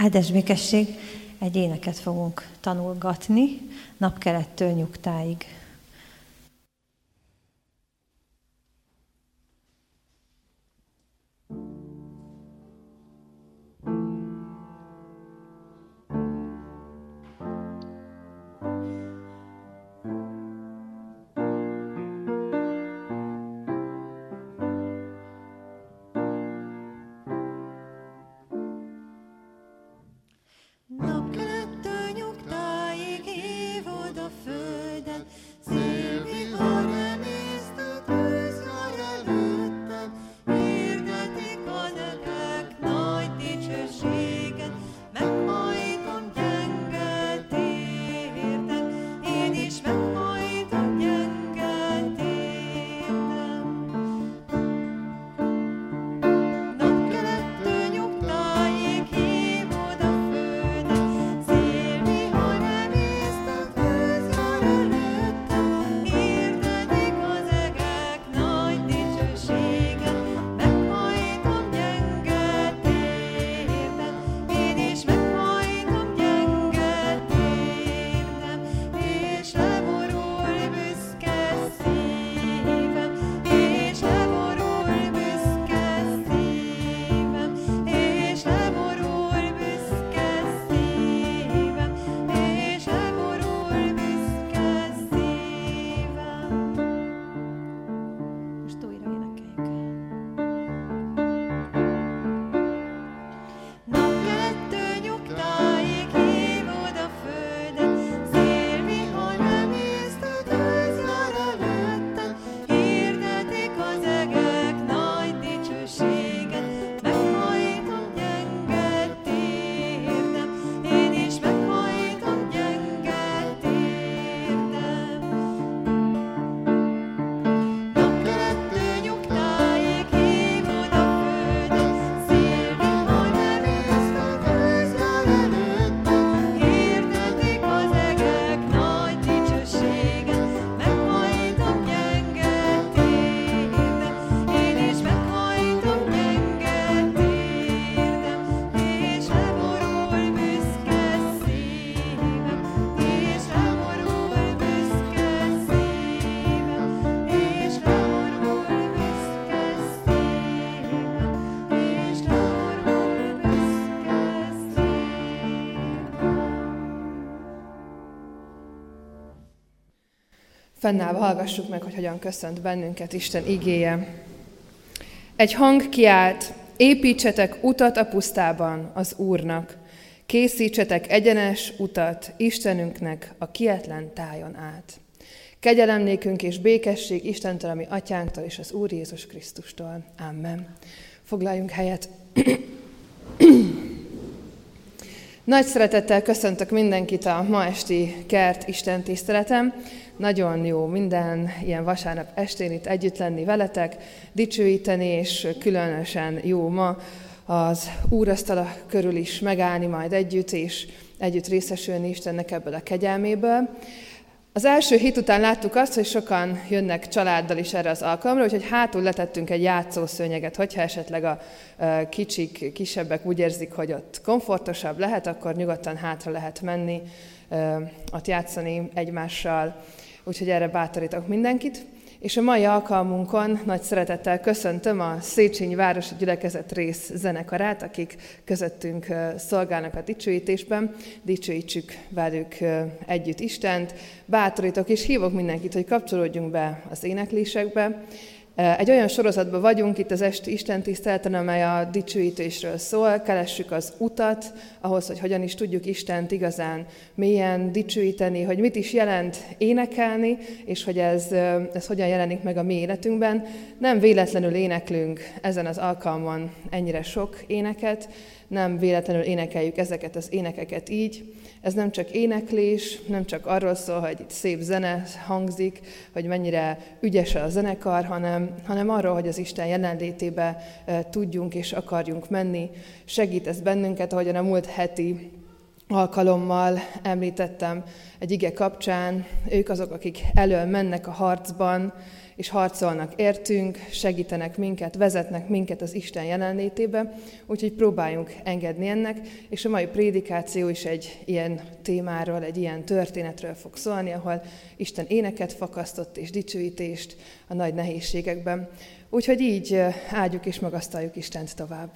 Áldás békesség, egy éneket fogunk tanulgatni, napkelettől nyugtáig. Fennállva hallgassuk meg, hogy hogyan köszönt bennünket Isten igéje. Egy hang kiált, építsetek utat a pusztában az Úrnak, készítsetek egyenes utat Istenünknek a kietlen tájon át. Kegyelem és békesség Istentől, ami atyánktól és az Úr Jézus Krisztustól. Amen. Foglaljunk helyet. Nagy szeretettel köszöntök mindenkit a ma esti kert Isten tiszteletem. Nagyon jó minden ilyen vasárnap estén itt együtt lenni veletek, dicsőíteni, és különösen jó ma az úrasztala körül is megállni majd együtt, és együtt részesülni Istennek ebből a kegyelméből. Az első hét után láttuk azt, hogy sokan jönnek családdal is erre az alkalomra, úgyhogy hátul letettünk egy játszószőnyeget, hogyha esetleg a kicsik, kisebbek úgy érzik, hogy ott komfortosabb lehet, akkor nyugodtan hátra lehet menni, ott játszani egymással. Úgyhogy erre bátorítok mindenkit. És a mai alkalmunkon nagy szeretettel köszöntöm a Széchenyi Városi Gyülekezet rész zenekarát, akik közöttünk szolgálnak a dicsőítésben. Dicsőítsük velük együtt Istent. Bátorítok és hívok mindenkit, hogy kapcsolódjunk be az éneklésekbe. Egy olyan sorozatban vagyunk itt az esti Isten tiszteleten, amely a dicsőítésről szól, keressük az utat, ahhoz, hogy hogyan is tudjuk Istent igazán mélyen dicsőíteni, hogy mit is jelent énekelni, és hogy ez, ez hogyan jelenik meg a mi életünkben. Nem véletlenül éneklünk ezen az alkalmon ennyire sok éneket, nem véletlenül énekeljük ezeket az énekeket így. Ez nem csak éneklés, nem csak arról szól, hogy itt szép zene hangzik, hogy mennyire ügyes a zenekar, hanem, hanem arról, hogy az Isten jelenlétébe tudjunk és akarjunk menni. Segít ez bennünket, ahogyan a múlt heti alkalommal említettem egy ige kapcsán, ők azok, akik elől mennek a harcban, és harcolnak értünk, segítenek minket, vezetnek minket az Isten jelenlétébe, úgyhogy próbáljunk engedni ennek, és a mai prédikáció is egy ilyen témáról, egy ilyen történetről fog szólni, ahol Isten éneket fakasztott és dicsőítést a nagy nehézségekben. Úgyhogy így áldjuk és magasztaljuk Istent tovább.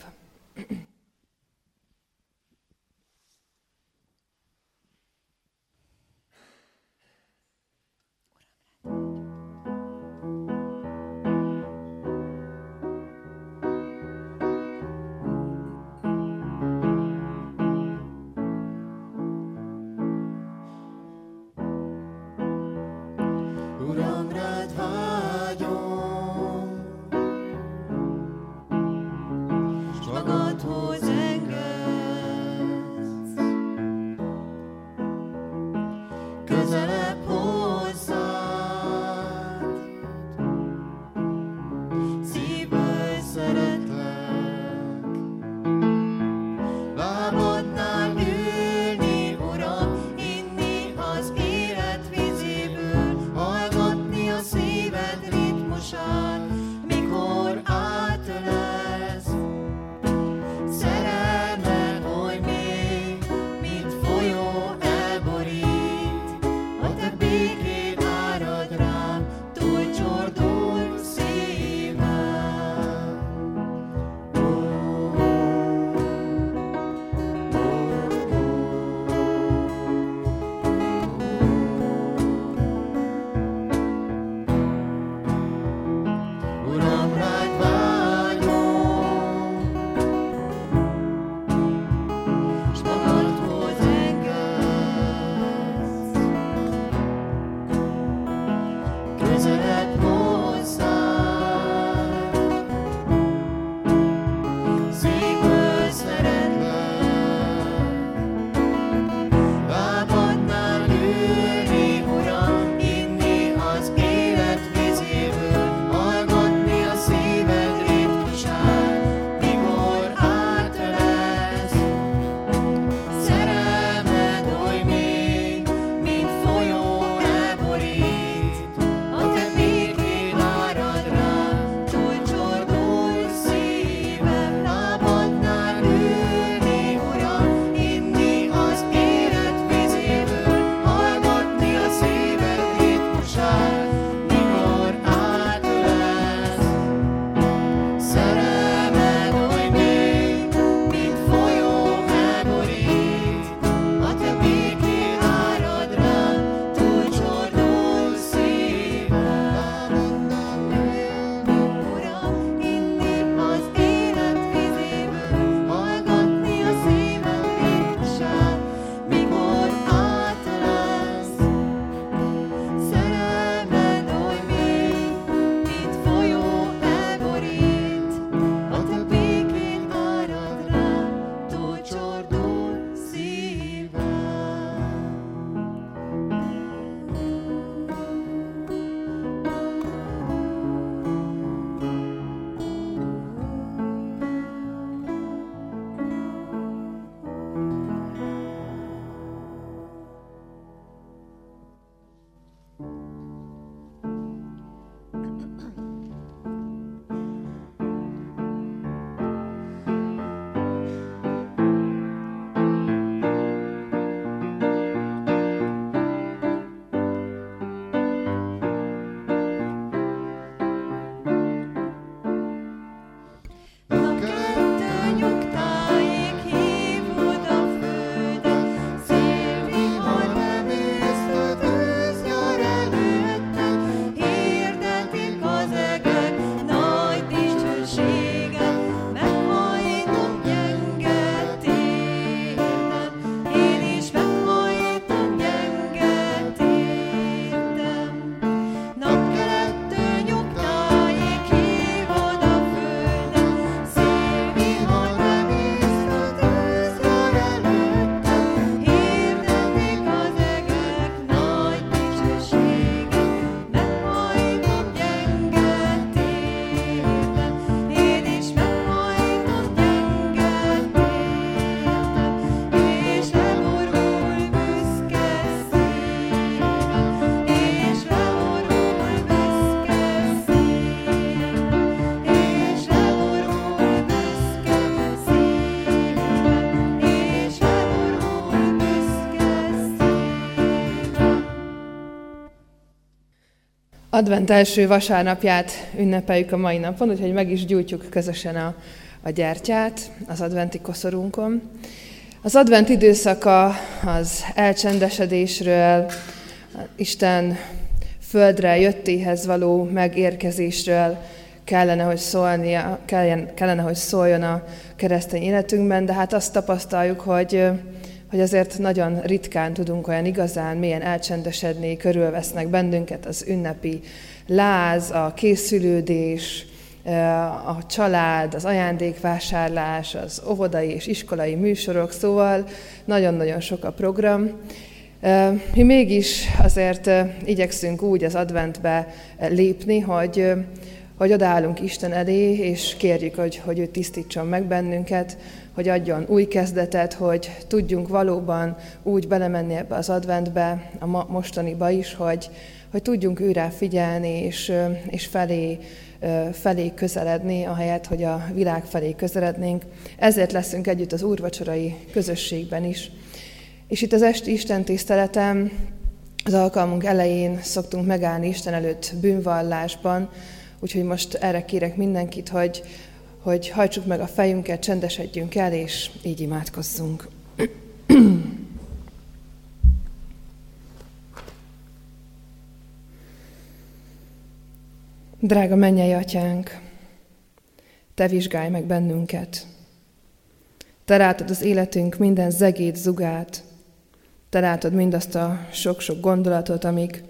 Advent első vasárnapját ünnepeljük a mai napon, úgyhogy meg is gyújtjuk közösen a, a gyertyát az adventi koszorúnkon. Az advent időszaka az elcsendesedésről, Isten földre jöttéhez való megérkezésről kellene, hogy, szólnia, kellene, hogy szóljon a keresztény életünkben, de hát azt tapasztaljuk, hogy hogy azért nagyon ritkán tudunk olyan igazán milyen elcsendesedni, körülvesznek bennünket az ünnepi láz, a készülődés, a család, az ajándékvásárlás, az óvodai és iskolai műsorok, szóval nagyon-nagyon sok a program. Mi mégis azért igyekszünk úgy az adventbe lépni, hogy, hogy odaállunk Isten elé, és kérjük, hogy, hogy ő tisztítson meg bennünket, hogy adjon új kezdetet, hogy tudjunk valóban úgy belemenni ebbe az adventbe, a mostaniba is, hogy, hogy tudjunk őrá figyelni, és, és felé, felé közeledni, ahelyett, hogy a világ felé közelednénk. Ezért leszünk együtt az úrvacsorai közösségben is. És itt az esti Isten tiszteletem, az alkalmunk elején szoktunk megállni Isten előtt bűnvallásban, úgyhogy most erre kérek mindenkit, hogy, hogy hajtsuk meg a fejünket, csendesedjünk el, és így imádkozzunk. Drága mennyei atyánk, te vizsgálj meg bennünket. Te látod az életünk minden zegét, zugát. Te látod mindazt a sok-sok gondolatot, amik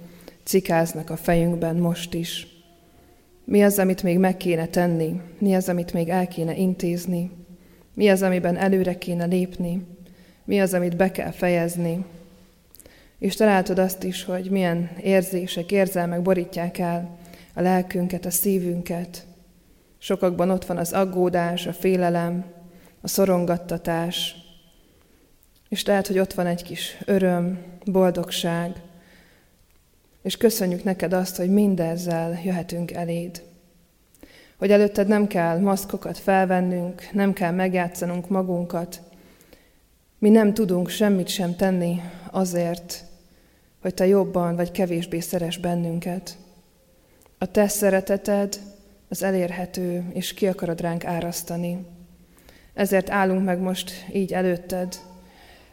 cikáznak a fejünkben most is. Mi az, amit még meg kéne tenni? Mi az, amit még el kéne intézni? Mi az, amiben előre kéne lépni? Mi az, amit be kell fejezni? És találtod azt is, hogy milyen érzések, érzelmek borítják el a lelkünket, a szívünket. Sokakban ott van az aggódás, a félelem, a szorongattatás, és lehet, hogy ott van egy kis öröm, boldogság, és köszönjük neked azt, hogy mindezzel jöhetünk eléd. Hogy előtted nem kell maszkokat felvennünk, nem kell megjátszanunk magunkat. Mi nem tudunk semmit sem tenni azért, hogy te jobban vagy kevésbé szeres bennünket. A te szereteted az elérhető, és ki akarod ránk árasztani. Ezért állunk meg most így előtted,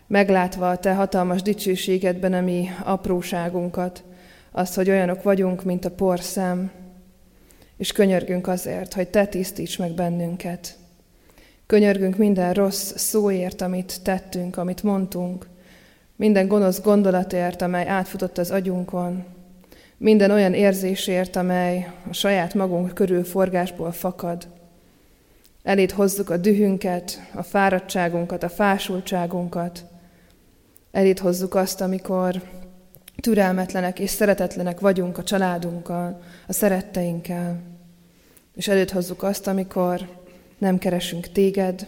meglátva a te hatalmas dicsőségedben a mi apróságunkat, azt, hogy olyanok vagyunk, mint a porszem, és könyörgünk azért, hogy Te tisztíts meg bennünket. Könyörgünk minden rossz szóért, amit tettünk, amit mondtunk, minden gonosz gondolatért, amely átfutott az agyunkon, minden olyan érzésért, amely a saját magunk körül forgásból fakad. Elét hozzuk a dühünket, a fáradtságunkat, a fásultságunkat. Elét hozzuk azt, amikor türelmetlenek és szeretetlenek vagyunk a családunkkal, a szeretteinkkel. És előtt hozzuk azt, amikor nem keresünk téged,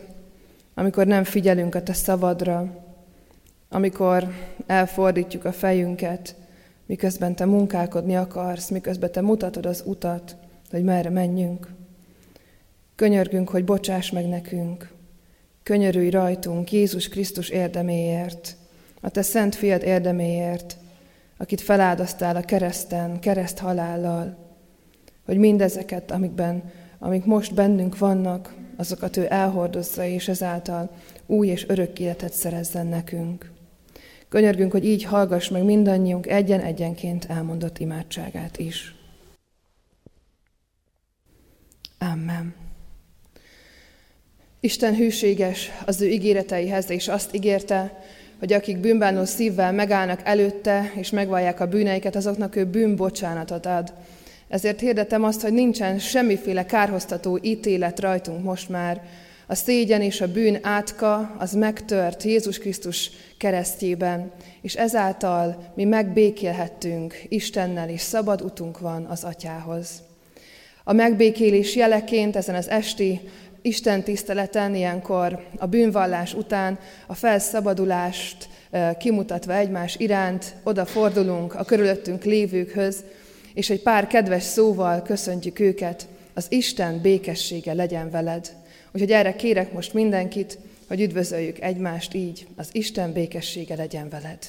amikor nem figyelünk a te szavadra, amikor elfordítjuk a fejünket, miközben te munkálkodni akarsz, miközben te mutatod az utat, hogy merre menjünk. Könyörgünk, hogy bocsáss meg nekünk. Könyörülj rajtunk Jézus Krisztus érdeméért, a te szent fiad érdeméért, akit feláldoztál a kereszten, kereszt halállal, hogy mindezeket, amikben, amik most bennünk vannak, azokat ő elhordozza, és ezáltal új és örök életet szerezzen nekünk. Könyörgünk, hogy így hallgass meg mindannyiunk egyen-egyenként elmondott imádságát is. Amen. Isten hűséges az ő ígéreteihez, és azt ígérte, hogy akik bűnbánó szívvel megállnak előtte, és megvallják a bűneiket, azoknak ő bűnbocsánatot ad. Ezért hirdetem azt, hogy nincsen semmiféle kárhoztató ítélet rajtunk most már. A szégyen és a bűn átka az megtört Jézus Krisztus keresztjében, és ezáltal mi megbékélhettünk Istennel, és szabad utunk van az Atyához. A megbékélés jeleként ezen az esti Isten tiszteleten, ilyenkor a bűnvallás után a felszabadulást kimutatva egymás iránt, odafordulunk a körülöttünk lévőkhöz, és egy pár kedves szóval köszöntjük őket, az Isten békessége legyen veled. Úgyhogy erre kérek most mindenkit, hogy üdvözöljük egymást így, az Isten békessége legyen veled.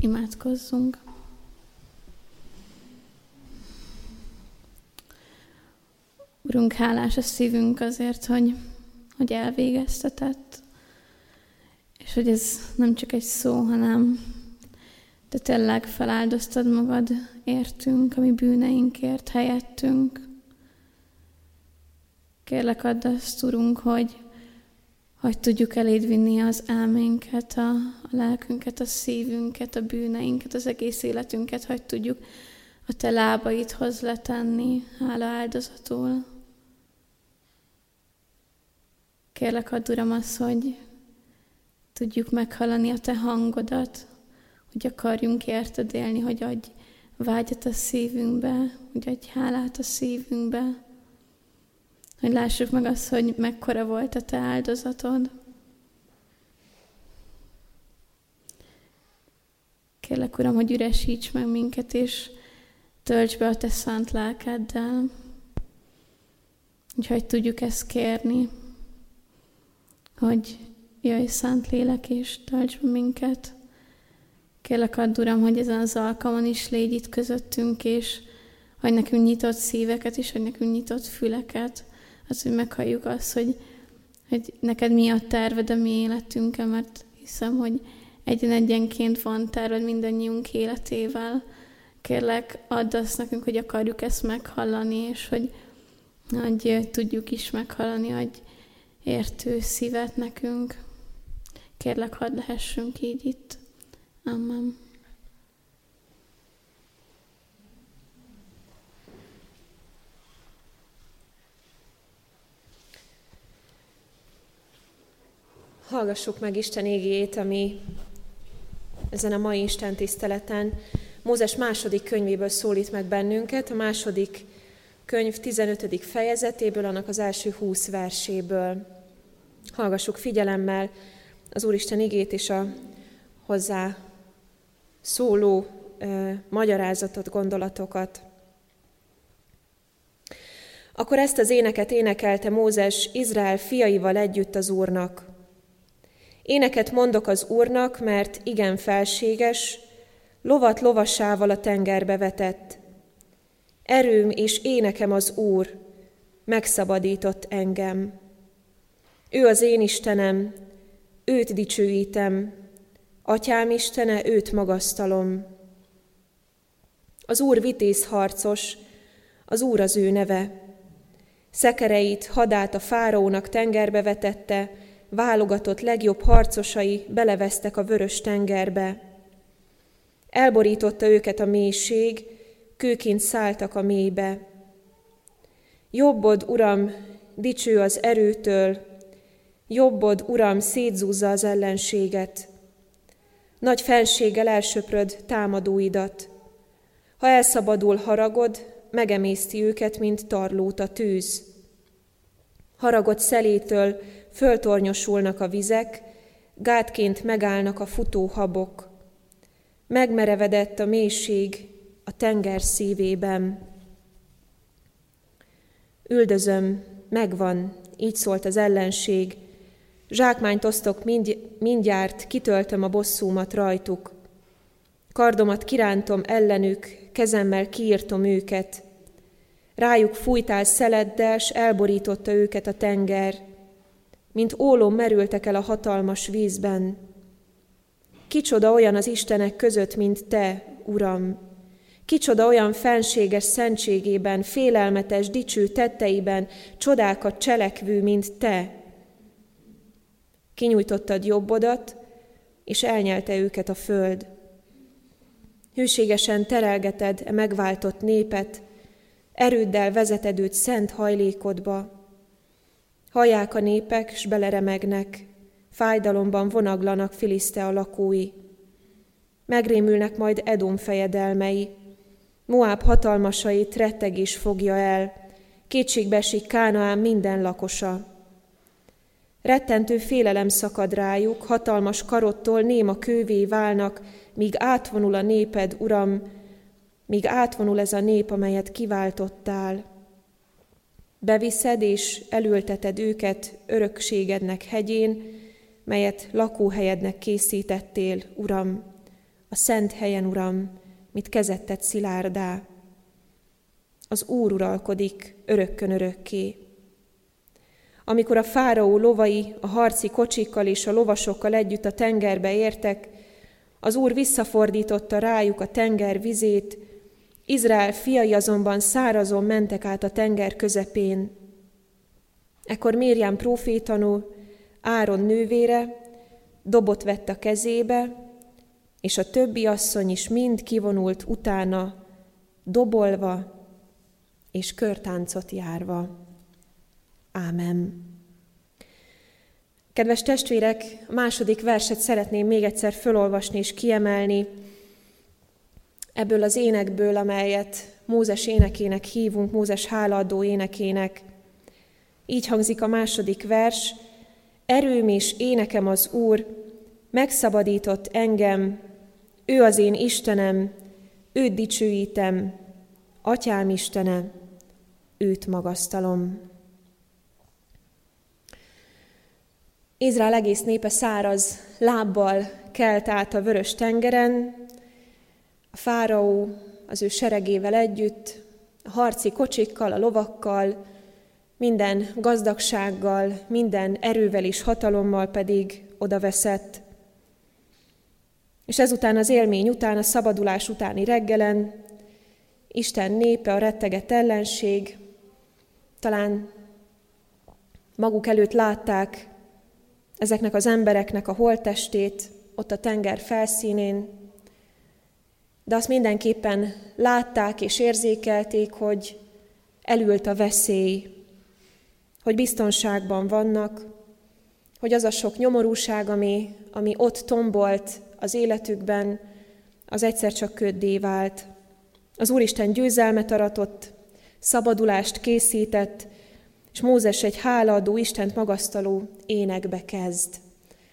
Imádkozzunk. Urunk, hálás a szívünk azért, hogy, hogy elvégeztetett, és hogy ez nem csak egy szó, hanem te tényleg feláldoztad magad értünk, ami bűneinkért, helyettünk. Kérlek, add azt, Urunk, hogy, hogy tudjuk eléd vinni az elménket, a, a lelkünket, a szívünket, a bűneinket, az egész életünket, hogy tudjuk a te lábaidhoz letenni, hála áldozatul. Kérlek, add Uram azt, hogy tudjuk meghallani a Te hangodat, hogy akarjunk érted élni, hogy adj vágyat a szívünkbe, hogy adj hálát a szívünkbe, hogy lássuk meg azt, hogy mekkora volt a Te áldozatod. Kérlek, Uram, hogy üresíts meg minket, és tölts be a Te szent lelkeddel, úgyhogy tudjuk ezt kérni, hogy jöjj Szent Lélek, és tölts be minket. Kérlek, add Uram, hogy ezen az alkalman is légy itt közöttünk, és hogy nekünk nyitott szíveket, és hogy nekünk nyitott füleket, az, hogy meghalljuk azt, hogy, hogy neked mi a terved a mi életünkkel, mert hiszem, hogy egyen-egyenként van terved mindannyiunk életével. Kérlek, add azt nekünk, hogy akarjuk ezt meghallani, és hogy, hogy tudjuk is meghallani, hogy értő szívet nekünk. Kérlek, hadd lehessünk így itt. Amen. Hallgassuk meg Isten égét, ami ezen a mai Isten tiszteleten Mózes második könyvéből szólít meg bennünket, a második könyv 15. fejezetéből, annak az első 20 verséből. Hallgassuk figyelemmel az Úristen igét és a hozzá szóló ö, magyarázatot, gondolatokat. Akkor ezt az éneket énekelte Mózes Izrael fiaival együtt az Úrnak. Éneket mondok az Úrnak, mert igen felséges, lovat lovasával a tengerbe vetett. Erőm és énekem az Úr, megszabadított engem. Ő az én Istenem, őt dicsőítem, Atyám Istene, őt magasztalom. Az Úr vitéz harcos, az Úr az ő neve. Szekereit, hadát a fáraónak tengerbe vetette, válogatott legjobb harcosai belevesztek a vörös tengerbe. Elborította őket a mélység, kőként szálltak a mélybe. Jobbod, Uram, dicső az erőtől, jobbod, Uram, szétzúzza az ellenséget. Nagy fenséggel elsöpröd támadóidat. Ha elszabadul haragod, megemészti őket, mint tarlót a tűz. Haragod szelétől föltornyosulnak a vizek, gátként megállnak a futó habok. Megmerevedett a mélység a tenger szívében. Üldözöm, megvan, így szólt az ellenség. Zsákmányt osztok mind, mindjárt, kitöltöm a bosszúmat rajtuk. Kardomat kirántom ellenük, kezemmel kiírtom őket. Rájuk fújtál szeleddel, s elborította őket a tenger mint ólom merültek el a hatalmas vízben. Kicsoda olyan az Istenek között, mint Te, Uram! Kicsoda olyan fenséges szentségében, félelmetes, dicső tetteiben, csodákat cselekvő, mint Te! Kinyújtottad jobbodat, és elnyelte őket a föld. Hűségesen terelgeted e megváltott népet, erőddel vezeted őt szent hajlékodba, Hallják a népek, s beleremegnek, fájdalomban vonaglanak a lakói. Megrémülnek majd Edom fejedelmei, Moab hatalmasait rettegés fogja el, kétségbe esik Kánaán minden lakosa. Rettentő félelem szakad rájuk, hatalmas karottól néma kővé válnak, míg átvonul a néped, Uram, míg átvonul ez a nép, amelyet kiváltottál. Beviszed és elülteted őket örökségednek hegyén, melyet lakóhelyednek készítettél, Uram, a szent helyen, Uram, mit kezettet szilárdá. Az Úr uralkodik örökkön örökké. Amikor a fáraó lovai a harci kocsikkal és a lovasokkal együtt a tengerbe értek, az Úr visszafordította rájuk a tenger vizét, Izrael fiai azonban szárazon mentek át a tenger közepén. Ekkor Mérján profétanó, Áron nővére, dobot vett a kezébe, és a többi asszony is mind kivonult utána, dobolva és körtáncot járva. Ámen. Kedves testvérek, a második verset szeretném még egyszer fölolvasni és kiemelni ebből az énekből, amelyet Mózes énekének hívunk, Mózes hálaadó énekének. Így hangzik a második vers, erőm és énekem az Úr, megszabadított engem, ő az én Istenem, őt dicsőítem, Atyám Istene, őt magasztalom. Izrael egész népe száraz lábbal kelt át a vörös tengeren, a fáraó az ő seregével együtt, a harci kocsikkal, a lovakkal, minden gazdagsággal, minden erővel és hatalommal pedig odaveszett. És ezután az élmény után, a szabadulás utáni reggelen, Isten népe, a rettegett ellenség, talán maguk előtt látták ezeknek az embereknek a holttestét ott a tenger felszínén, de azt mindenképpen látták és érzékelték, hogy elült a veszély, hogy biztonságban vannak, hogy az a sok nyomorúság, ami, ami ott tombolt az életükben, az egyszer csak köddé vált. Az Úristen győzelmet aratott, szabadulást készített, és Mózes egy hálaadó, Istent magasztaló énekbe kezd.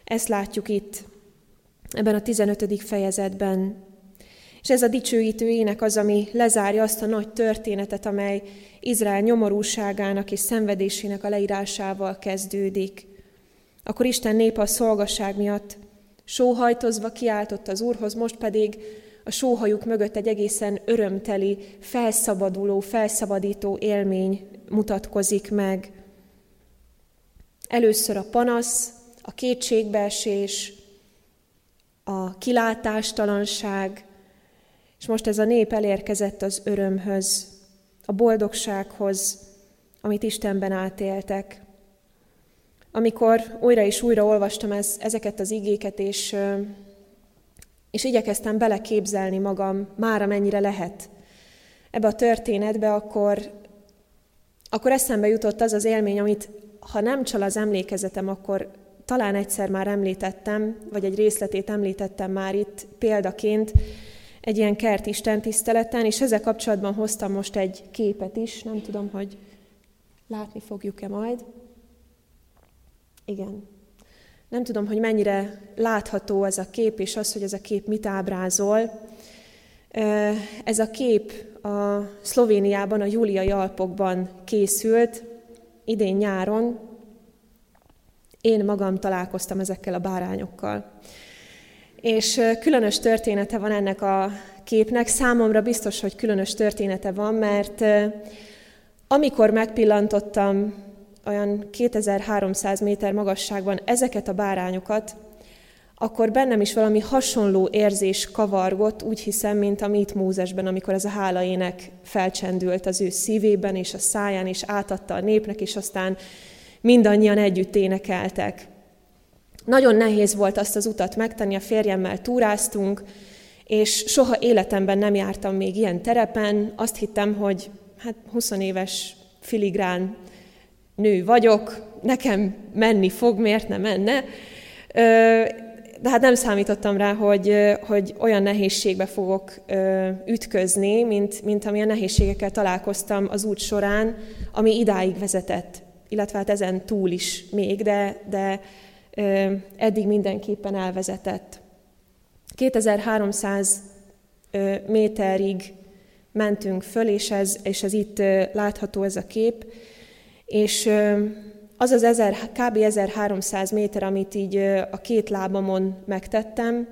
Ezt látjuk itt, ebben a 15. fejezetben. És ez a dicsőítő ének az, ami lezárja azt a nagy történetet, amely Izrael nyomorúságának és szenvedésének a leírásával kezdődik. Akkor Isten népe a szolgasság miatt sóhajtozva kiáltott az Úrhoz, most pedig a sóhajuk mögött egy egészen örömteli, felszabaduló, felszabadító élmény mutatkozik meg. Először a panasz, a kétségbeesés, a kilátástalanság, és most ez a nép elérkezett az örömhöz, a boldogsághoz, amit Istenben átéltek. Amikor újra és újra olvastam ez, ezeket az igéket, és, és igyekeztem beleképzelni magam, már amennyire lehet ebbe a történetbe, akkor, akkor eszembe jutott az az élmény, amit ha nem csal az emlékezetem, akkor talán egyszer már említettem, vagy egy részletét említettem már itt példaként, egy ilyen kert Isten tiszteleten, és ezzel kapcsolatban hoztam most egy képet is, nem tudom, hogy látni fogjuk-e majd. Igen. Nem tudom, hogy mennyire látható ez a kép, és az, hogy ez a kép mit ábrázol. Ez a kép a Szlovéniában, a Júliai Alpokban készült, idén nyáron. Én magam találkoztam ezekkel a bárányokkal. És különös története van ennek a képnek. Számomra biztos, hogy különös története van, mert amikor megpillantottam olyan 2300 méter magasságban ezeket a bárányokat, akkor bennem is valami hasonló érzés kavargott, úgy hiszem, mint a mit Mózesben, amikor ez a hálaének felcsendült az ő szívében és a száján, és átadta a népnek, és aztán mindannyian együtt énekeltek. Nagyon nehéz volt azt az utat megtenni, a férjemmel túráztunk, és soha életemben nem jártam még ilyen terepen. Azt hittem, hogy hát 20 éves filigrán nő vagyok, nekem menni fog, miért ne menne. De hát nem számítottam rá, hogy, hogy olyan nehézségbe fogok ütközni, mint, mint amilyen nehézségekkel találkoztam az út során, ami idáig vezetett, illetve hát ezen túl is még, de, de eddig mindenképpen elvezetett. 2300 méterig mentünk föl, és ez, és ez itt látható ez a kép, és az az ezer, kb. 1300 méter, amit így a két lábamon megtettem,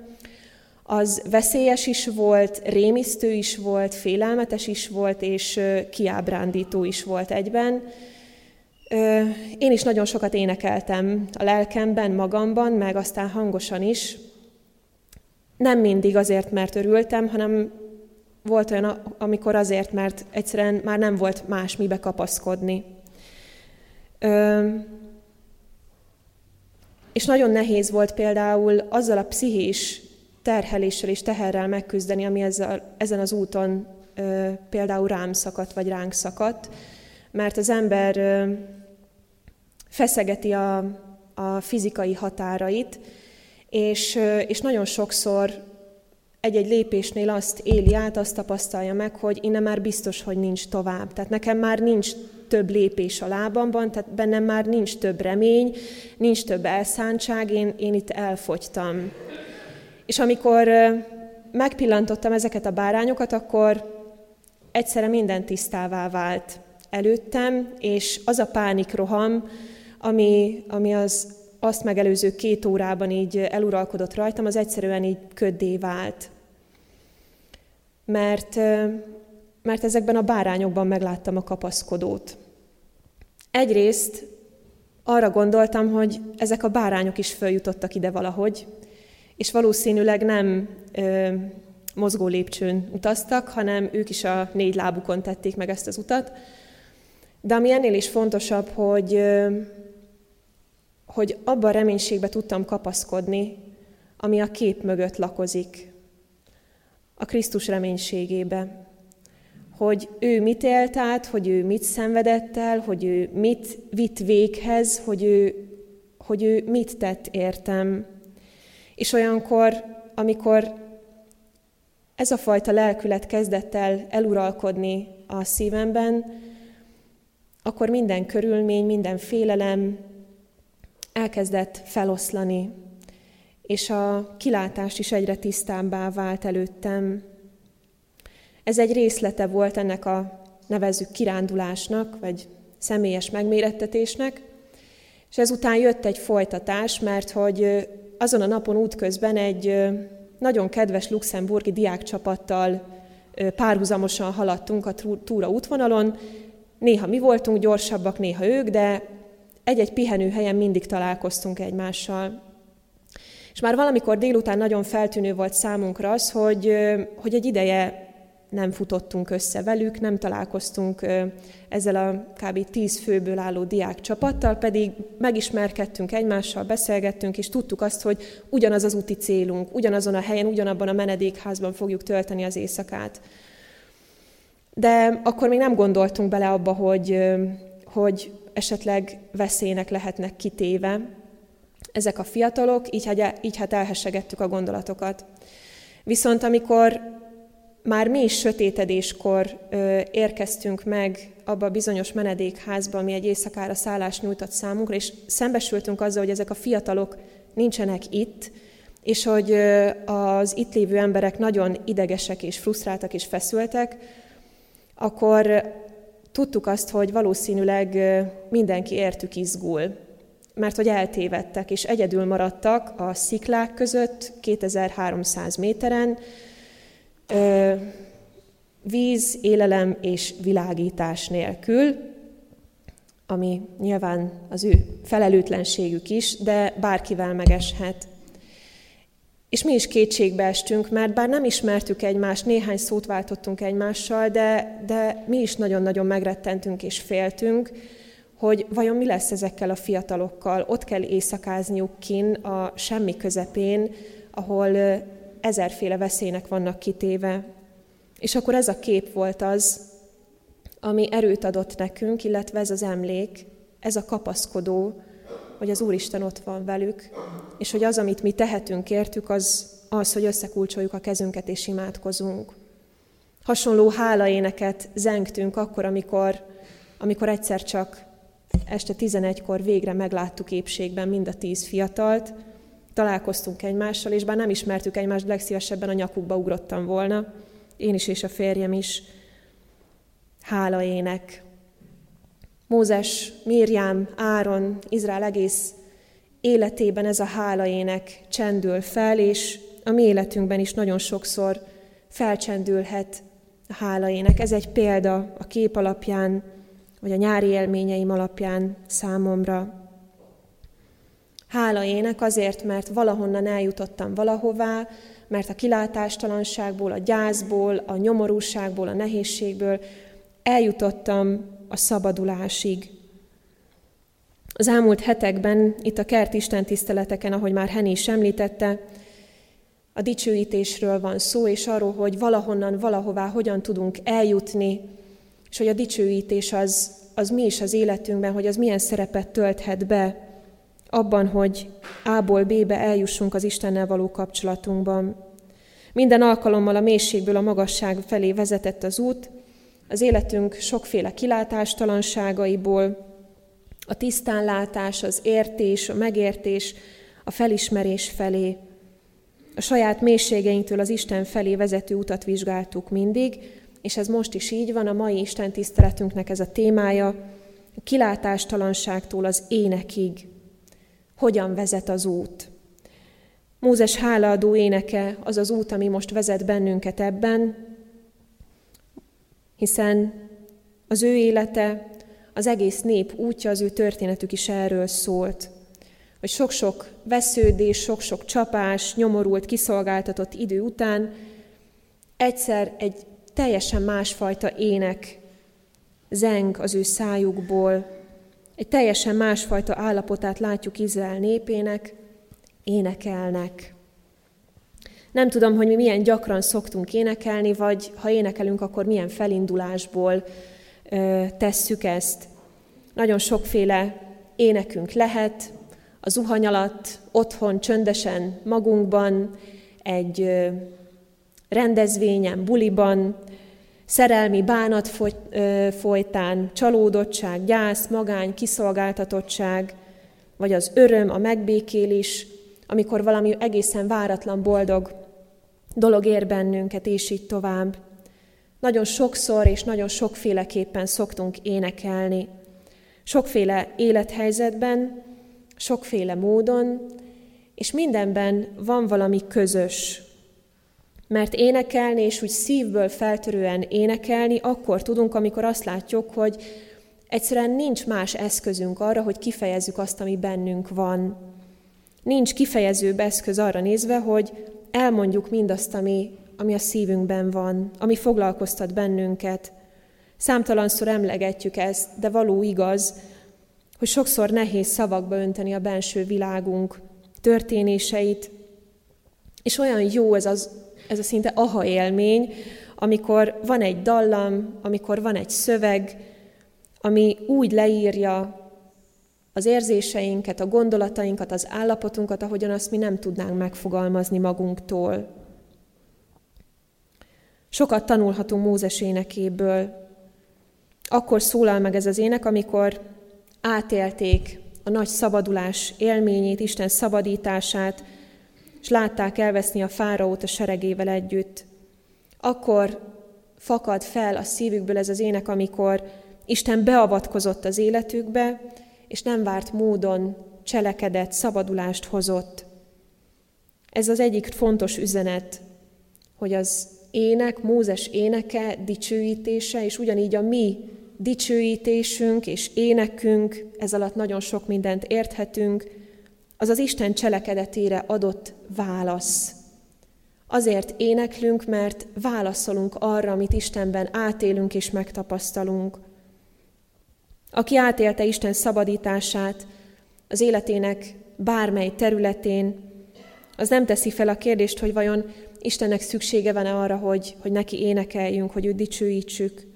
az veszélyes is volt, rémisztő is volt, félelmetes is volt, és kiábrándító is volt egyben. Én is nagyon sokat énekeltem a lelkemben, magamban, meg aztán hangosan is. Nem mindig azért, mert örültem, hanem volt olyan, amikor azért, mert egyszerűen már nem volt más mibe kapaszkodni. És nagyon nehéz volt például azzal a pszichés terheléssel és teherrel megküzdeni, ami ezzel, ezen az úton ö, például rám szakadt, vagy ránk szakadt, mert az ember ö, feszegeti a, a fizikai határait, és, és nagyon sokszor egy-egy lépésnél azt éli át, azt tapasztalja meg, hogy innen már biztos, hogy nincs tovább. Tehát nekem már nincs több lépés a lábamban, tehát bennem már nincs több remény, nincs több elszántság, én, én itt elfogytam. És amikor megpillantottam ezeket a bárányokat, akkor egyszerre minden tisztává vált előttem, és az a pánikroham, ami, ami az azt megelőző két órában így eluralkodott rajtam, az egyszerűen így köddé vált. Mert, mert ezekben a bárányokban megláttam a kapaszkodót. Egyrészt arra gondoltam, hogy ezek a bárányok is följutottak ide valahogy, és valószínűleg nem ö, mozgó lépcsőn utaztak, hanem ők is a négy lábukon tették meg ezt az utat. De ami ennél is fontosabb, hogy, hogy abban a reménységbe tudtam kapaszkodni, ami a kép mögött lakozik, a Krisztus reménységébe. Hogy ő mit élt át, hogy ő mit szenvedett el, hogy ő mit vitt véghez, hogy ő, hogy ő mit tett értem. És olyankor, amikor ez a fajta lelkület kezdett el eluralkodni a szívemben, akkor minden körülmény, minden félelem elkezdett feloszlani, és a kilátás is egyre tisztábbá vált előttem. Ez egy részlete volt ennek a nevezzük kirándulásnak, vagy személyes megmérettetésnek, és ezután jött egy folytatás, mert hogy azon a napon útközben egy nagyon kedves luxemburgi diákcsapattal párhuzamosan haladtunk a túra útvonalon. Néha mi voltunk gyorsabbak, néha ők, de egy-egy pihenőhelyen mindig találkoztunk egymással. És már valamikor délután nagyon feltűnő volt számunkra az, hogy, hogy egy ideje nem futottunk össze velük, nem találkoztunk ezzel a kb. tíz főből álló diák csapattal, pedig megismerkedtünk egymással, beszélgettünk, és tudtuk azt, hogy ugyanaz az úti célunk, ugyanazon a helyen, ugyanabban a menedékházban fogjuk tölteni az éjszakát. De akkor még nem gondoltunk bele abba, hogy, hogy esetleg veszélynek lehetnek kitéve ezek a fiatalok, így, így hát elhessegettük a gondolatokat. Viszont amikor már mi is sötétedéskor ö, érkeztünk meg abba a bizonyos menedékházba, ami egy éjszakára szállást nyújtott számunkra, és szembesültünk azzal, hogy ezek a fiatalok nincsenek itt, és hogy ö, az itt lévő emberek nagyon idegesek és frusztráltak és feszültek, akkor tudtuk azt, hogy valószínűleg mindenki értük izgul, mert hogy eltévedtek, és egyedül maradtak a sziklák között 2300 méteren, víz, élelem és világítás nélkül, ami nyilván az ő felelőtlenségük is, de bárkivel megeshet. És mi is kétségbe estünk, mert bár nem ismertük egymást, néhány szót váltottunk egymással, de, de mi is nagyon-nagyon megrettentünk és féltünk, hogy vajon mi lesz ezekkel a fiatalokkal. Ott kell éjszakázniuk kin a semmi közepén, ahol ezerféle veszélynek vannak kitéve. És akkor ez a kép volt az, ami erőt adott nekünk, illetve ez az emlék, ez a kapaszkodó, hogy az Úristen ott van velük, és hogy az, amit mi tehetünk értük, az az, hogy összekulcsoljuk a kezünket és imádkozunk. Hasonló hálaéneket zengtünk akkor, amikor, amikor egyszer csak este 11-kor végre megláttuk épségben mind a tíz fiatalt, találkoztunk egymással, és bár nem ismertük egymást, legszívesebben a nyakukba ugrottam volna, én is és a férjem is. Hála ének. Mózes, Mírjám, Áron, Izrael egész életében ez a hálaének csendül fel, és a mi életünkben is nagyon sokszor felcsendülhet a hálaének. Ez egy példa a kép alapján, vagy a nyári élményeim alapján számomra. Hála ének azért, mert valahonnan eljutottam valahová, mert a kilátástalanságból, a gyászból, a nyomorúságból, a nehézségből eljutottam a szabadulásig. Az elmúlt hetekben, itt a kert Isten tiszteleteken, ahogy már Henny is említette, a dicsőítésről van szó, és arról, hogy valahonnan, valahová hogyan tudunk eljutni, és hogy a dicsőítés az, az mi is az életünkben, hogy az milyen szerepet tölthet be abban, hogy A-ból B-be eljussunk az Istennel való kapcsolatunkban. Minden alkalommal a mélységből a magasság felé vezetett az út, az életünk sokféle kilátástalanságaiból, a tisztánlátás, az értés, a megértés, a felismerés felé. A saját mélységeinktől az Isten felé vezető utat vizsgáltuk mindig, és ez most is így van, a mai Isten tiszteletünknek ez a témája, a kilátástalanságtól az énekig. Hogyan vezet az út? Mózes hálaadó éneke az az út, ami most vezet bennünket ebben, hiszen az ő élete, az egész nép útja, az ő történetük is erről szólt. Hogy sok-sok vesződés, sok-sok csapás, nyomorult, kiszolgáltatott idő után egyszer egy teljesen másfajta ének zeng az ő szájukból, egy teljesen másfajta állapotát látjuk Izrael népének, énekelnek. Nem tudom, hogy mi milyen gyakran szoktunk énekelni, vagy ha énekelünk, akkor milyen felindulásból ö, tesszük ezt. Nagyon sokféle énekünk lehet, a zuhany alatt, otthon, csöndesen, magunkban, egy ö, rendezvényen, buliban, szerelmi bánat folytán, csalódottság, gyász, magány, kiszolgáltatottság, vagy az öröm, a megbékélés, amikor valami egészen váratlan, boldog dolog ér bennünket, és így tovább. Nagyon sokszor és nagyon sokféleképpen szoktunk énekelni. Sokféle élethelyzetben, sokféle módon, és mindenben van valami közös, mert énekelni, és úgy szívből feltörően énekelni, akkor tudunk, amikor azt látjuk, hogy egyszerűen nincs más eszközünk arra, hogy kifejezzük azt, ami bennünk van. Nincs kifejezőbb eszköz arra nézve, hogy elmondjuk mindazt, ami, ami a szívünkben van, ami foglalkoztat bennünket. Számtalanszor emlegetjük ezt, de való igaz, hogy sokszor nehéz szavakba önteni a benső világunk történéseit, és olyan jó ez az ez a szinte aha élmény, amikor van egy dallam, amikor van egy szöveg, ami úgy leírja az érzéseinket, a gondolatainkat, az állapotunkat, ahogyan azt mi nem tudnánk megfogalmazni magunktól. Sokat tanulhatunk Mózes énekéből. Akkor szólal meg ez az ének, amikor átélték a nagy szabadulás élményét, Isten szabadítását, és látták elveszni a fáraót a seregével együtt. Akkor fakad fel a szívükből ez az ének, amikor Isten beavatkozott az életükbe, és nem várt módon cselekedett, szabadulást hozott. Ez az egyik fontos üzenet, hogy az ének, Mózes éneke, dicsőítése, és ugyanígy a mi dicsőítésünk és énekünk, ez alatt nagyon sok mindent érthetünk, az az Isten cselekedetére adott válasz. Azért éneklünk, mert válaszolunk arra, amit Istenben átélünk és megtapasztalunk. Aki átélte Isten szabadítását az életének bármely területén, az nem teszi fel a kérdést, hogy vajon Istennek szüksége van-e arra, hogy, hogy neki énekeljünk, hogy őt dicsőítsük,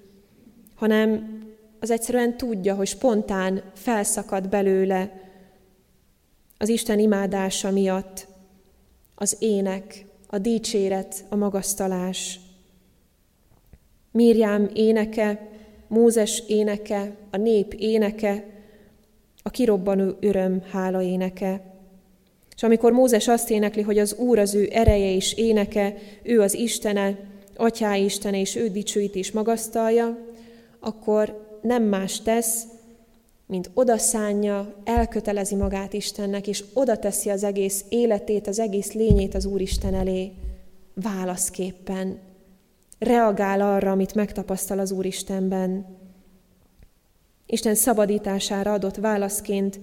hanem az egyszerűen tudja, hogy spontán felszakad belőle az Isten imádása miatt az ének, a dicséret, a magasztalás. Mírjám éneke, Mózes éneke, a nép éneke, a kirobbanó öröm hála éneke. És amikor Mózes azt énekli, hogy az Úr az ő ereje és éneke, ő az Istene, Atyá Istene, és ő dicsőít és magasztalja, akkor nem más tesz, mint odaszánja, elkötelezi magát Istennek, és oda teszi az egész életét, az egész lényét az Úristen elé válaszképpen. Reagál arra, amit megtapasztal az Úristenben. Isten szabadítására adott válaszként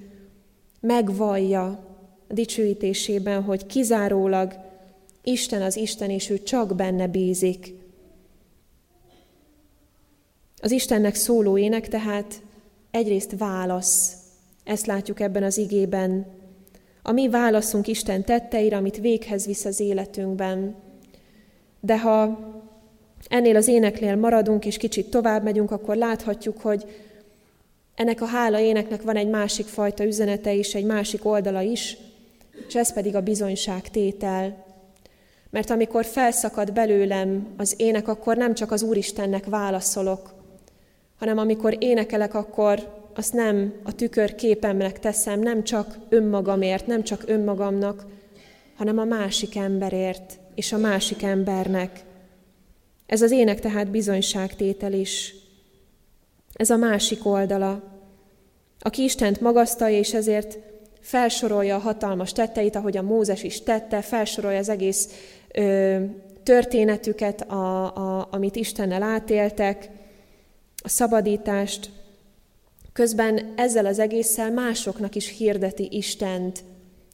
megvallja dicsőítésében, hogy kizárólag Isten az Isten, és ő csak benne bízik. Az Istennek szóló ének tehát egyrészt válasz, ezt látjuk ebben az igében. A mi válaszunk Isten tetteire, amit véghez visz az életünkben. De ha ennél az éneknél maradunk, és kicsit tovább megyünk, akkor láthatjuk, hogy ennek a hála éneknek van egy másik fajta üzenete is, egy másik oldala is, és ez pedig a bizonyságtétel. Mert amikor felszakad belőlem az ének, akkor nem csak az Úristennek válaszolok, hanem amikor énekelek, akkor azt nem a tükör képemnek teszem, nem csak önmagamért, nem csak önmagamnak, hanem a másik emberért és a másik embernek. Ez az ének tehát bizonyságtétel is. Ez a másik oldala. Aki Istent magasztalja, és ezért felsorolja a hatalmas tetteit, ahogy a Mózes is tette, felsorolja az egész ö, történetüket, a, a, amit Istennel átéltek, a szabadítást, közben ezzel az egésszel másoknak is hirdeti Istent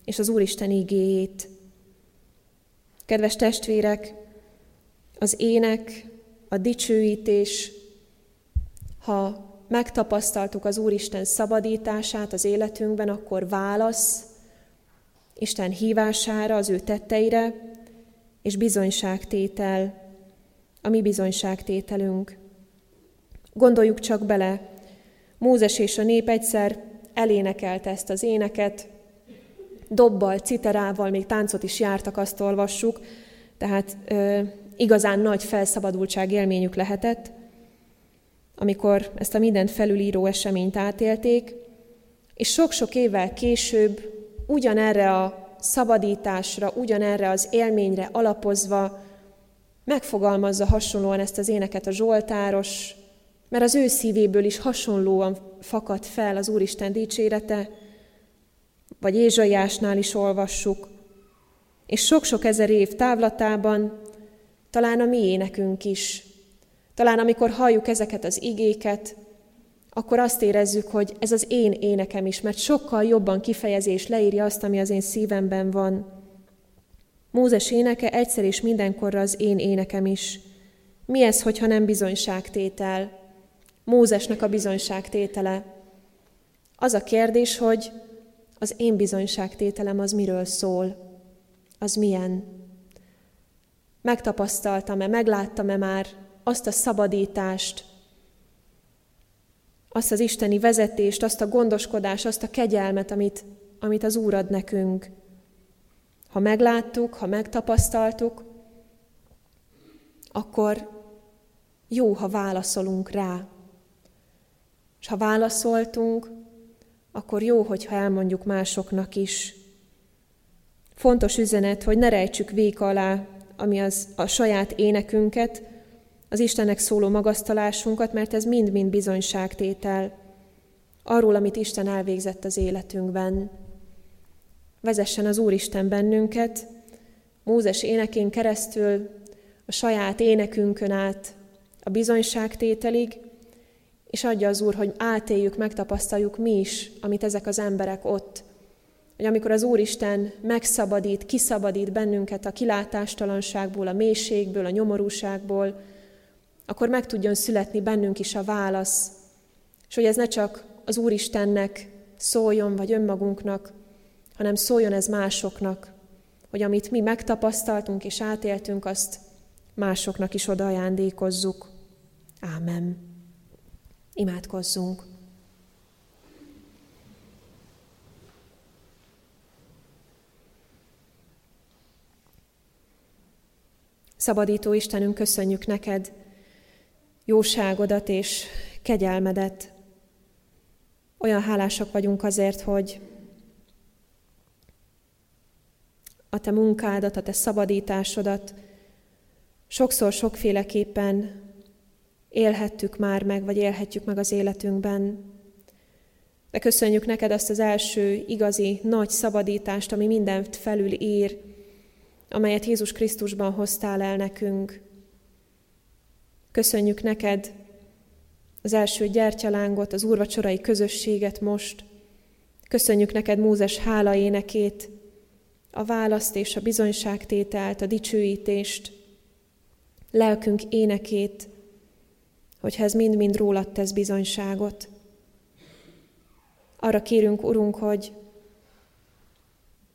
és az Úristen igéjét. Kedves testvérek, az ének, a dicsőítés, ha megtapasztaltuk az Úristen szabadítását az életünkben, akkor válasz Isten hívására, az ő tetteire, és bizonyságtétel, a mi bizonyságtételünk. Gondoljuk csak bele, Mózes és a nép egyszer elénekelte ezt az éneket, dobbal, citerával, még táncot is jártak, azt olvassuk, tehát igazán nagy felszabadultság élményük lehetett, amikor ezt a mindent felülíró eseményt átélték, és sok-sok évvel később ugyanerre a szabadításra, ugyanerre az élményre alapozva megfogalmazza hasonlóan ezt az éneket a Zsoltáros, mert az ő szívéből is hasonlóan fakad fel az Úristen dicsérete, vagy Ézsaiásnál is olvassuk, és sok-sok ezer év távlatában talán a mi énekünk is. Talán amikor halljuk ezeket az igéket, akkor azt érezzük, hogy ez az én énekem is, mert sokkal jobban kifejezés leírja azt, ami az én szívemben van. Mózes éneke egyszer és mindenkorra az én énekem is. Mi ez, hogyha nem bizonyságtétel? Mózesnek a bizonyságtétele. Az a kérdés, hogy az én bizonyságtételem az miről szól, az milyen. Megtapasztaltam-e, megláttam-e már azt a szabadítást, azt az isteni vezetést, azt a gondoskodást, azt a kegyelmet, amit, amit az Úr ad nekünk. Ha megláttuk, ha megtapasztaltuk, akkor jó, ha válaszolunk rá. És ha válaszoltunk, akkor jó, hogyha elmondjuk másoknak is. Fontos üzenet, hogy ne rejtsük vék alá, ami az a saját énekünket, az Istennek szóló magasztalásunkat, mert ez mind-mind bizonyságtétel arról, amit Isten elvégzett az életünkben. Vezessen az Úristen bennünket, Mózes énekén keresztül, a saját énekünkön át a bizonyságtételig, és adja az Úr, hogy átéljük, megtapasztaljuk mi is, amit ezek az emberek ott. Hogy amikor az Úristen megszabadít, kiszabadít bennünket a kilátástalanságból, a mélységből, a nyomorúságból, akkor meg tudjon születni bennünk is a válasz, és hogy ez ne csak az Úristennek szóljon, vagy önmagunknak, hanem szóljon ez másoknak, hogy amit mi megtapasztaltunk és átéltünk, azt másoknak is oda ajándékozzuk. Ámen. Imádkozzunk! Szabadító Istenünk, köszönjük neked jóságodat és kegyelmedet. Olyan hálásak vagyunk azért, hogy a te munkádat, a te szabadításodat sokszor sokféleképpen élhettük már meg, vagy élhetjük meg az életünkben. de köszönjük neked azt az első igazi nagy szabadítást, ami mindent felül ír, amelyet Jézus Krisztusban hoztál el nekünk. Köszönjük neked az első gyertyalángot, az úrvacsorai közösséget most. Köszönjük neked Mózes hála énekét, a választ és a bizonyságtételt, a dicsőítést, lelkünk énekét, hogyha ez mind-mind rólad tesz bizonyságot. Arra kérünk, Urunk, hogy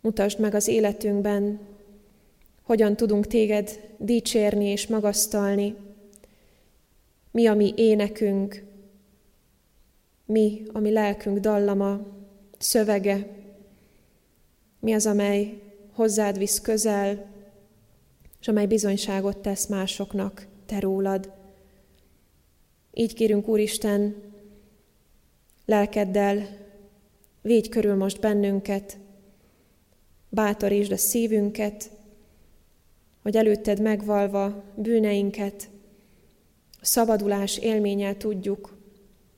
mutasd meg az életünkben, hogyan tudunk téged dicsérni és magasztalni, mi a mi énekünk, mi a mi lelkünk dallama, szövege, mi az, amely hozzád visz közel, és amely bizonyságot tesz másoknak te rólad. Így kérünk, Úristen, lelkeddel védj körül most bennünket, bátorítsd a szívünket, hogy előtted megvalva bűneinket, szabadulás élménnyel tudjuk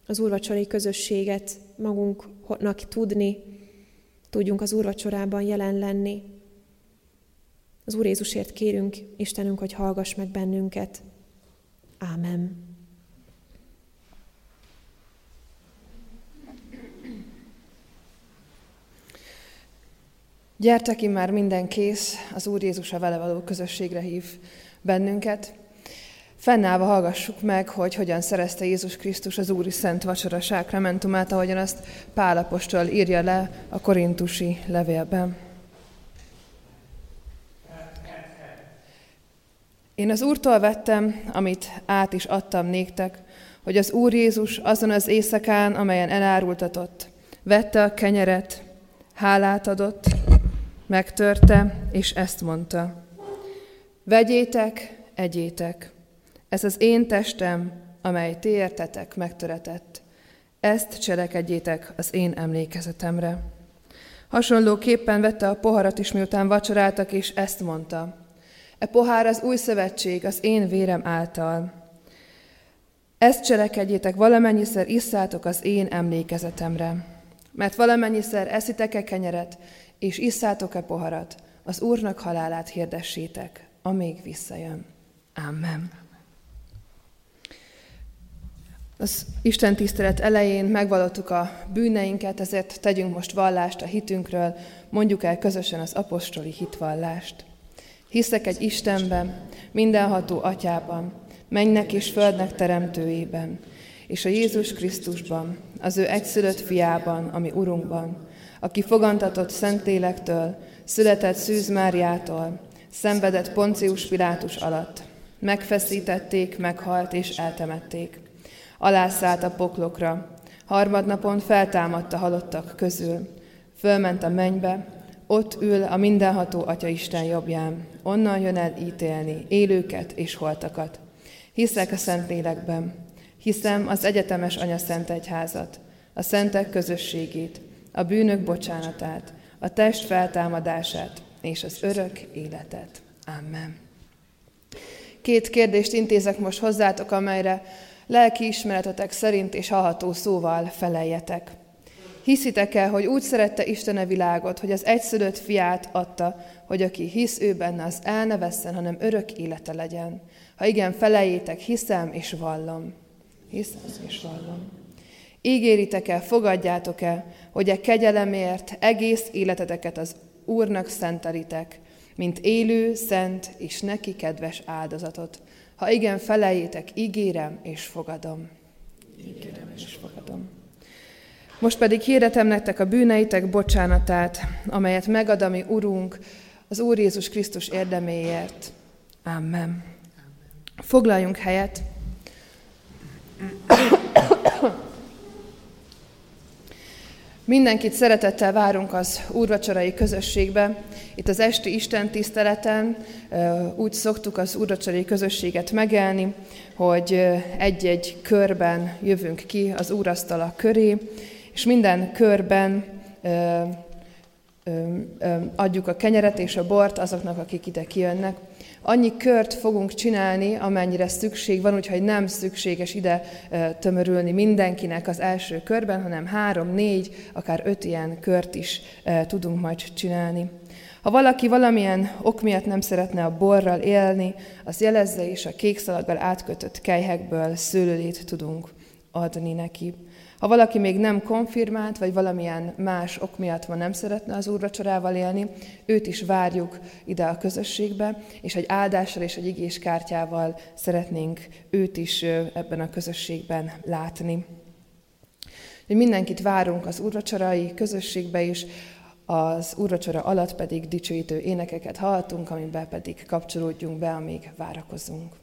az úrvacsorai közösséget magunknak tudni, tudjunk az úrvacsorában jelen lenni. Az Úr Jézusért kérünk, Istenünk, hogy hallgass meg bennünket. Ámen. Gyertek, már minden kész, az Úr Jézus a vele való közösségre hív bennünket. Fennállva hallgassuk meg, hogy hogyan szerezte Jézus Krisztus az Úri Szent Vacsora sákramentumát, ahogyan azt Pálapostól írja le a korintusi levélben. Én az Úrtól vettem, amit át is adtam néktek, hogy az Úr Jézus azon az éjszakán, amelyen elárultatott, vette a kenyeret, hálát adott, megtörte, és ezt mondta. Vegyétek, egyétek, ez az én testem, amely ti értetek, megtöretett. Ezt cselekedjétek az én emlékezetemre. Hasonlóképpen vette a poharat is, miután vacsoráltak, és ezt mondta. E pohár az új szövetség az én vérem által. Ezt cselekedjétek, valamennyiszer isszátok az én emlékezetemre. Mert valamennyiszer eszitek-e kenyeret, és isszátok-e poharat, az Úrnak halálát hirdessétek, amíg visszajön. Amen. Az Isten tisztelet elején megvalottuk a bűneinket, ezért tegyünk most vallást a hitünkről, mondjuk el közösen az apostoli hitvallást. Hiszek egy Istenben, mindenható atyában, mennek és földnek teremtőjében, és a Jézus Krisztusban, az ő egyszülött fiában, ami Urunkban, aki fogantatott Szentlélektől, született Szűz Máriától, szenvedett Poncius Pilátus alatt, megfeszítették, meghalt és eltemették. Alászállt a poklokra, harmadnapon feltámadt a halottak közül, fölment a mennybe, ott ül a mindenható Atya Isten jobbján, onnan jön el ítélni élőket és holtakat. Hiszek a Szentlélekben, hiszem az egyetemes Anya Szent Egyházat, a szentek közösségét, a bűnök bocsánatát, a test feltámadását és az örök életet. Amen. Két kérdést intézek most hozzátok, amelyre lelki ismeretetek szerint és hallható szóval feleljetek. Hiszitek el, hogy úgy szerette Isten a világot, hogy az egyszülött fiát adta, hogy aki hisz ő benne, az el ne vesszen, hanem örök élete legyen. Ha igen, felejétek, hiszem és vallom. Hiszem és vallom. Ígéritek el, fogadjátok el, hogy a kegyelemért egész életeteket az Úrnak szentelitek, mint élő, szent és neki kedves áldozatot, ha igen, felejétek, ígérem és fogadom. Ígérem és fogadom. Most pedig hirdetem nektek a bűneitek bocsánatát, amelyet megad a mi Urunk az Úr Jézus Krisztus érdeméért. Amen. Foglaljunk helyet. Mindenkit szeretettel várunk az úrvacsorai közösségbe. Itt az esti Isten tiszteleten úgy szoktuk az úrvacsorai közösséget megelni, hogy egy-egy körben jövünk ki az úrasztala köré, és minden körben adjuk a kenyeret és a bort azoknak, akik ide kijönnek. Annyi kört fogunk csinálni, amennyire szükség van, úgyhogy nem szükséges ide tömörülni mindenkinek az első körben, hanem három, négy, akár öt ilyen kört is tudunk majd csinálni. Ha valaki valamilyen ok miatt nem szeretne a borral élni, az jelezze, és a kék szalaggal átkötött kejhekből szőlőlét tudunk adni neki. Ha valaki még nem konfirmált, vagy valamilyen más ok miatt van nem szeretne az úrvacsorával élni, őt is várjuk ide a közösségbe, és egy áldással és egy igés kártyával szeretnénk őt is ebben a közösségben látni. Mindenkit várunk az úrvacsorai közösségbe is, az úrvacsora alatt pedig dicsőítő énekeket hallhatunk, amiben pedig kapcsolódjunk be, amíg várakozunk.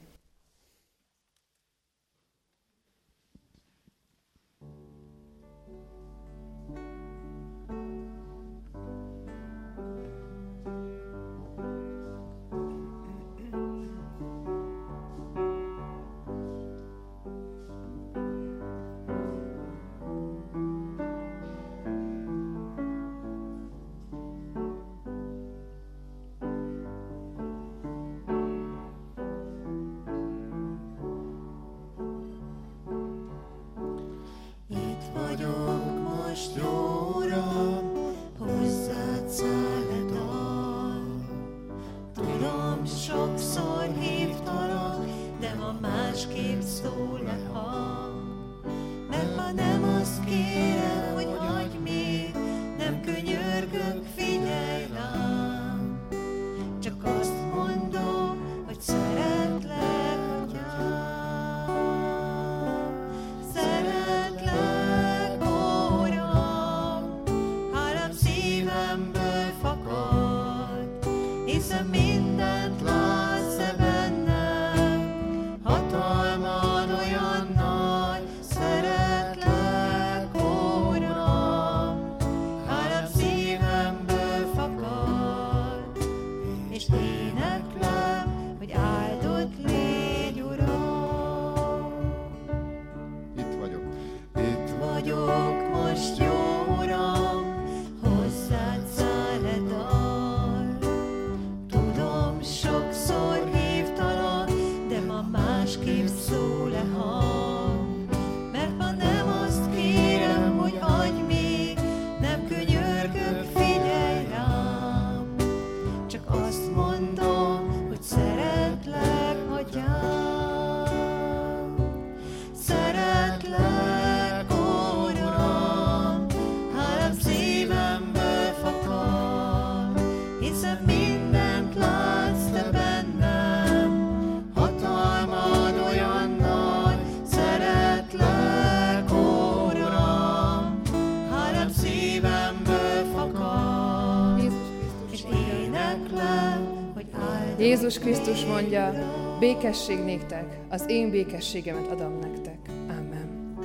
Jézus Krisztus mondja, békesség néktek, az én békességemet adom nektek. Amen.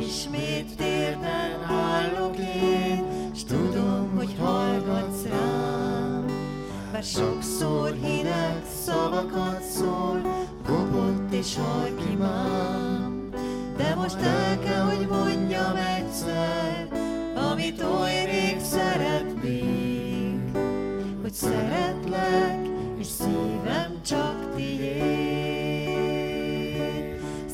Ismét térden állok én, s tudom, hogy hallgatsz rám. Bár sokszor hideg szavakat szól, kopott és halkimám. De most el kell, hogy mondjam egyszer, amit oly rég szeretnék szeretlek, és szívem csak tiéd.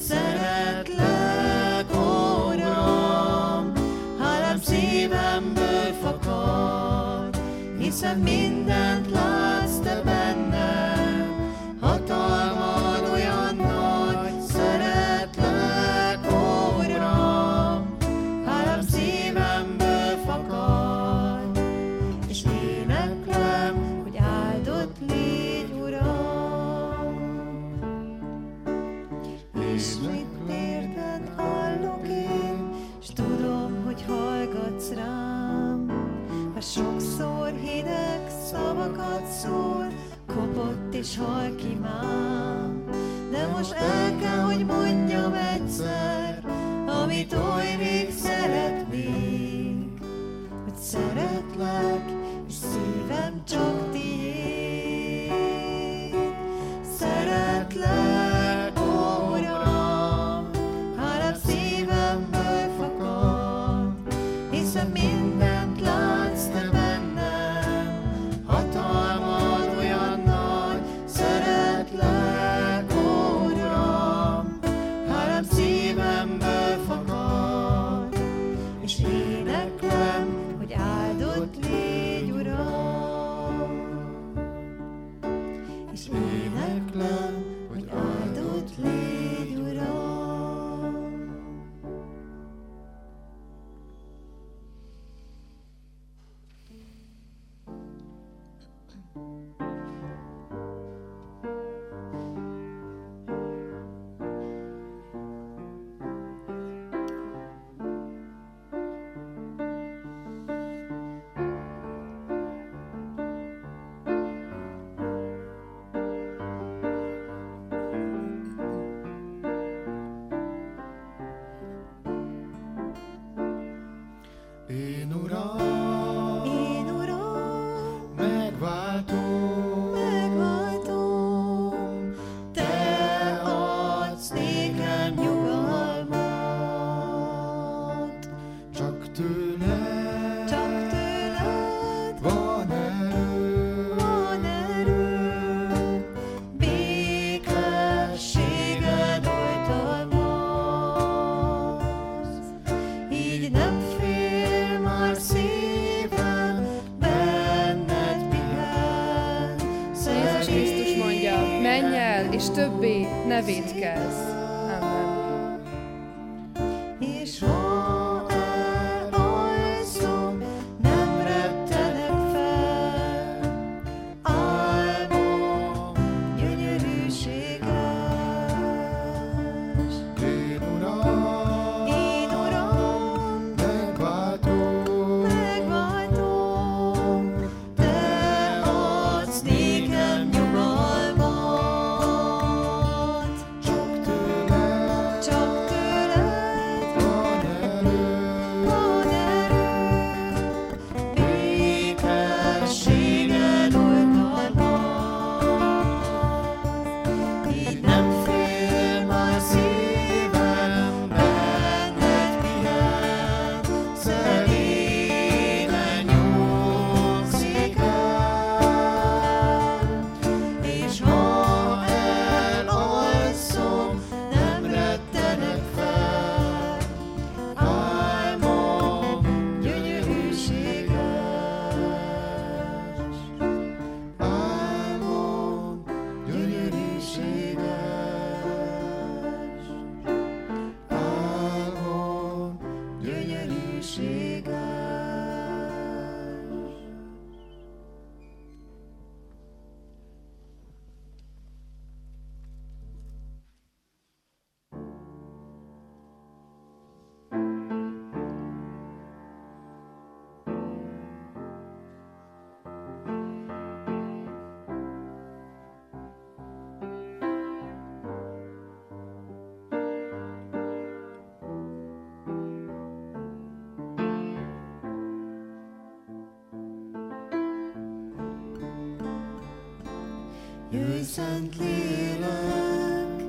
Szeretlek, Uram, hálám szívemből fakad, hiszen mindent és hal ki Szent Lélek,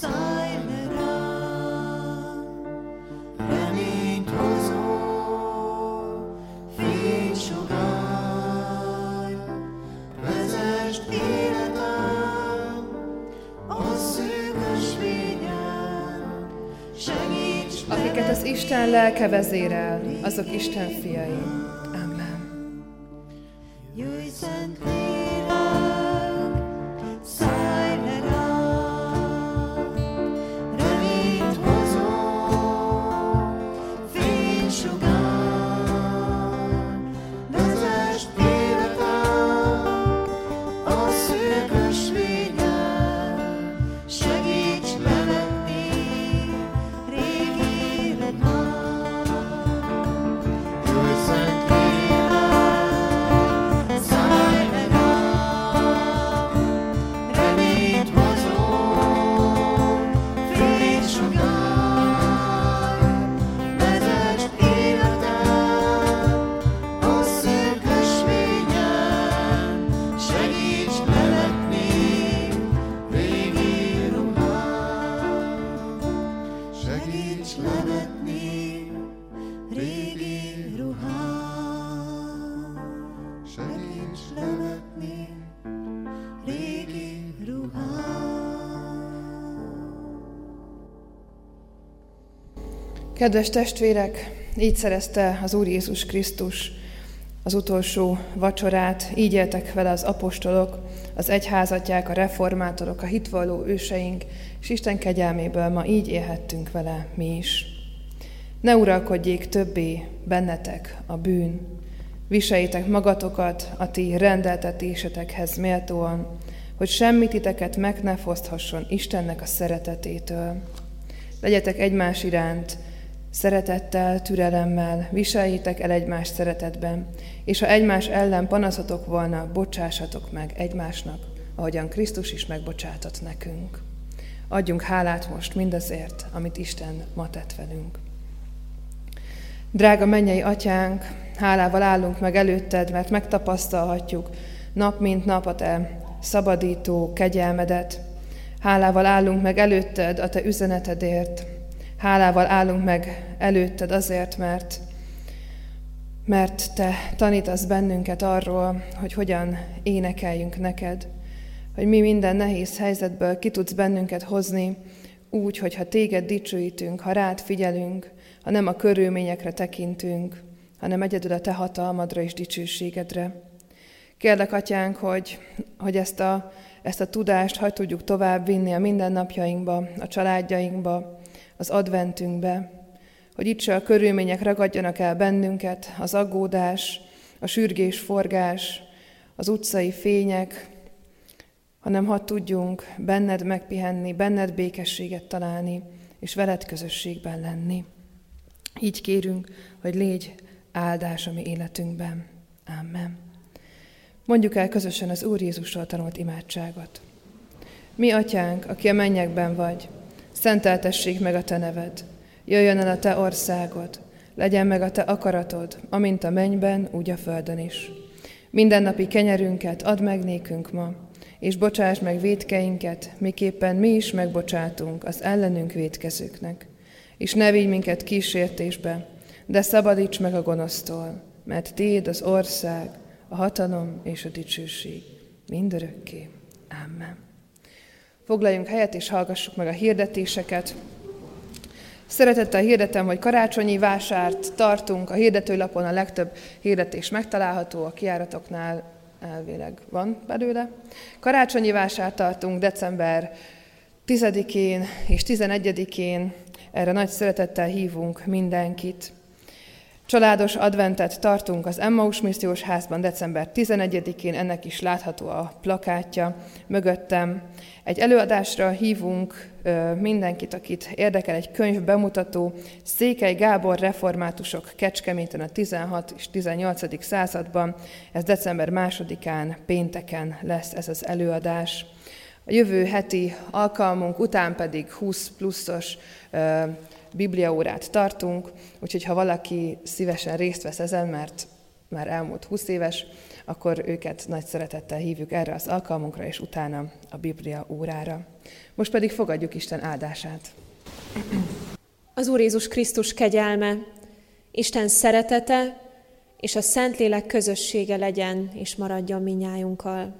szállj le rám, reményt hozó, fénysugár, vezest életem a szűkös fényen, segíts Akiket az Isten lelke vezérel, azok Isten fiai. Kedves testvérek, így szerezte az Úr Jézus Krisztus az utolsó vacsorát, így éltek vele az apostolok, az egyházatják, a reformátorok, a hitvalló őseink, és Isten kegyelméből ma így élhettünk vele mi is. Ne uralkodjék többé bennetek a bűn, viseljétek magatokat a ti rendeltetésetekhez méltóan, hogy semmi titeket meg ne foszthasson Istennek a szeretetétől. Legyetek egymás iránt szeretettel, türelemmel, viseljétek el egymás szeretetben, és ha egymás ellen panaszotok volna, bocsássatok meg egymásnak, ahogyan Krisztus is megbocsátott nekünk. Adjunk hálát most mindazért, amit Isten ma tett velünk. Drága mennyei atyánk, hálával állunk meg előtted, mert megtapasztalhatjuk nap mint nap a te szabadító kegyelmedet. Hálával állunk meg előtted a te üzenetedért. Hálával állunk meg előtted azért, mert mert te tanítasz bennünket arról, hogy hogyan énekeljünk neked, hogy mi minden nehéz helyzetből ki tudsz bennünket hozni, úgy, hogy ha téged dicsőítünk, ha rád figyelünk, ha nem a körülményekre tekintünk, hanem egyedül a te hatalmadra és dicsőségedre. Kérlek, Atyánk, hogy, hogy ezt, a, ezt a tudást hagy tudjuk tovább vinni a mindennapjainkba, a családjainkba, az adventünkbe, hogy itt se a körülmények ragadjanak el bennünket, az aggódás, a sürgés forgás, az utcai fények, hanem ha tudjunk benned megpihenni, benned békességet találni, és veled közösségben lenni. Így kérünk, hogy légy áldás a mi életünkben. Amen. Mondjuk el közösen az Úr Jézusról tanult imádságot. Mi, Atyánk, aki a mennyekben vagy, szenteltessék meg a Te neved, jöjjön el a Te országod, legyen meg a Te akaratod, amint a mennyben, úgy a földön is. Mindennapi kenyerünket add meg nékünk ma, és bocsáss meg védkeinket, miképpen mi is megbocsátunk az ellenünk védkezőknek. És ne vigy minket kísértésbe, de szabadíts meg a gonosztól, mert Téd az ország, a hatalom és a dicsőség mindörökké. Amen. Foglaljunk helyet és hallgassuk meg a hirdetéseket. Szeretettel hirdetem, hogy karácsonyi vásárt tartunk. A hirdetőlapon a legtöbb hirdetés megtalálható, a kiáratoknál elvileg van belőle. Karácsonyi vásárt tartunk december 10-én és 11-én. Erre nagy szeretettel hívunk mindenkit. Családos adventet tartunk az Emmaus Missziós Házban december 11-én, ennek is látható a plakátja mögöttem. Egy előadásra hívunk mindenkit, akit érdekel egy könyv bemutató. Székely Gábor reformátusok Kecskeméten a 16 és 18. században. Ez december másodikán, pénteken lesz ez az előadás. A jövő heti alkalmunk után pedig 20 pluszos bibliaórát tartunk, úgyhogy ha valaki szívesen részt vesz ezen, mert már elmúlt 20 éves, akkor őket nagy szeretettel hívjuk erre az alkalmunkra, és utána a Biblia órára. Most pedig fogadjuk Isten áldását. Az Úr Jézus Krisztus kegyelme, Isten szeretete és a Szentlélek közössége legyen és maradjon minnyájunkkal.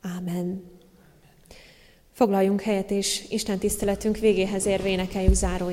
Ámen. Foglaljunk helyet, és Isten tiszteletünk végéhez érve énekeljük záró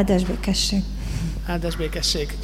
Áldás békesség! Áldás békesség!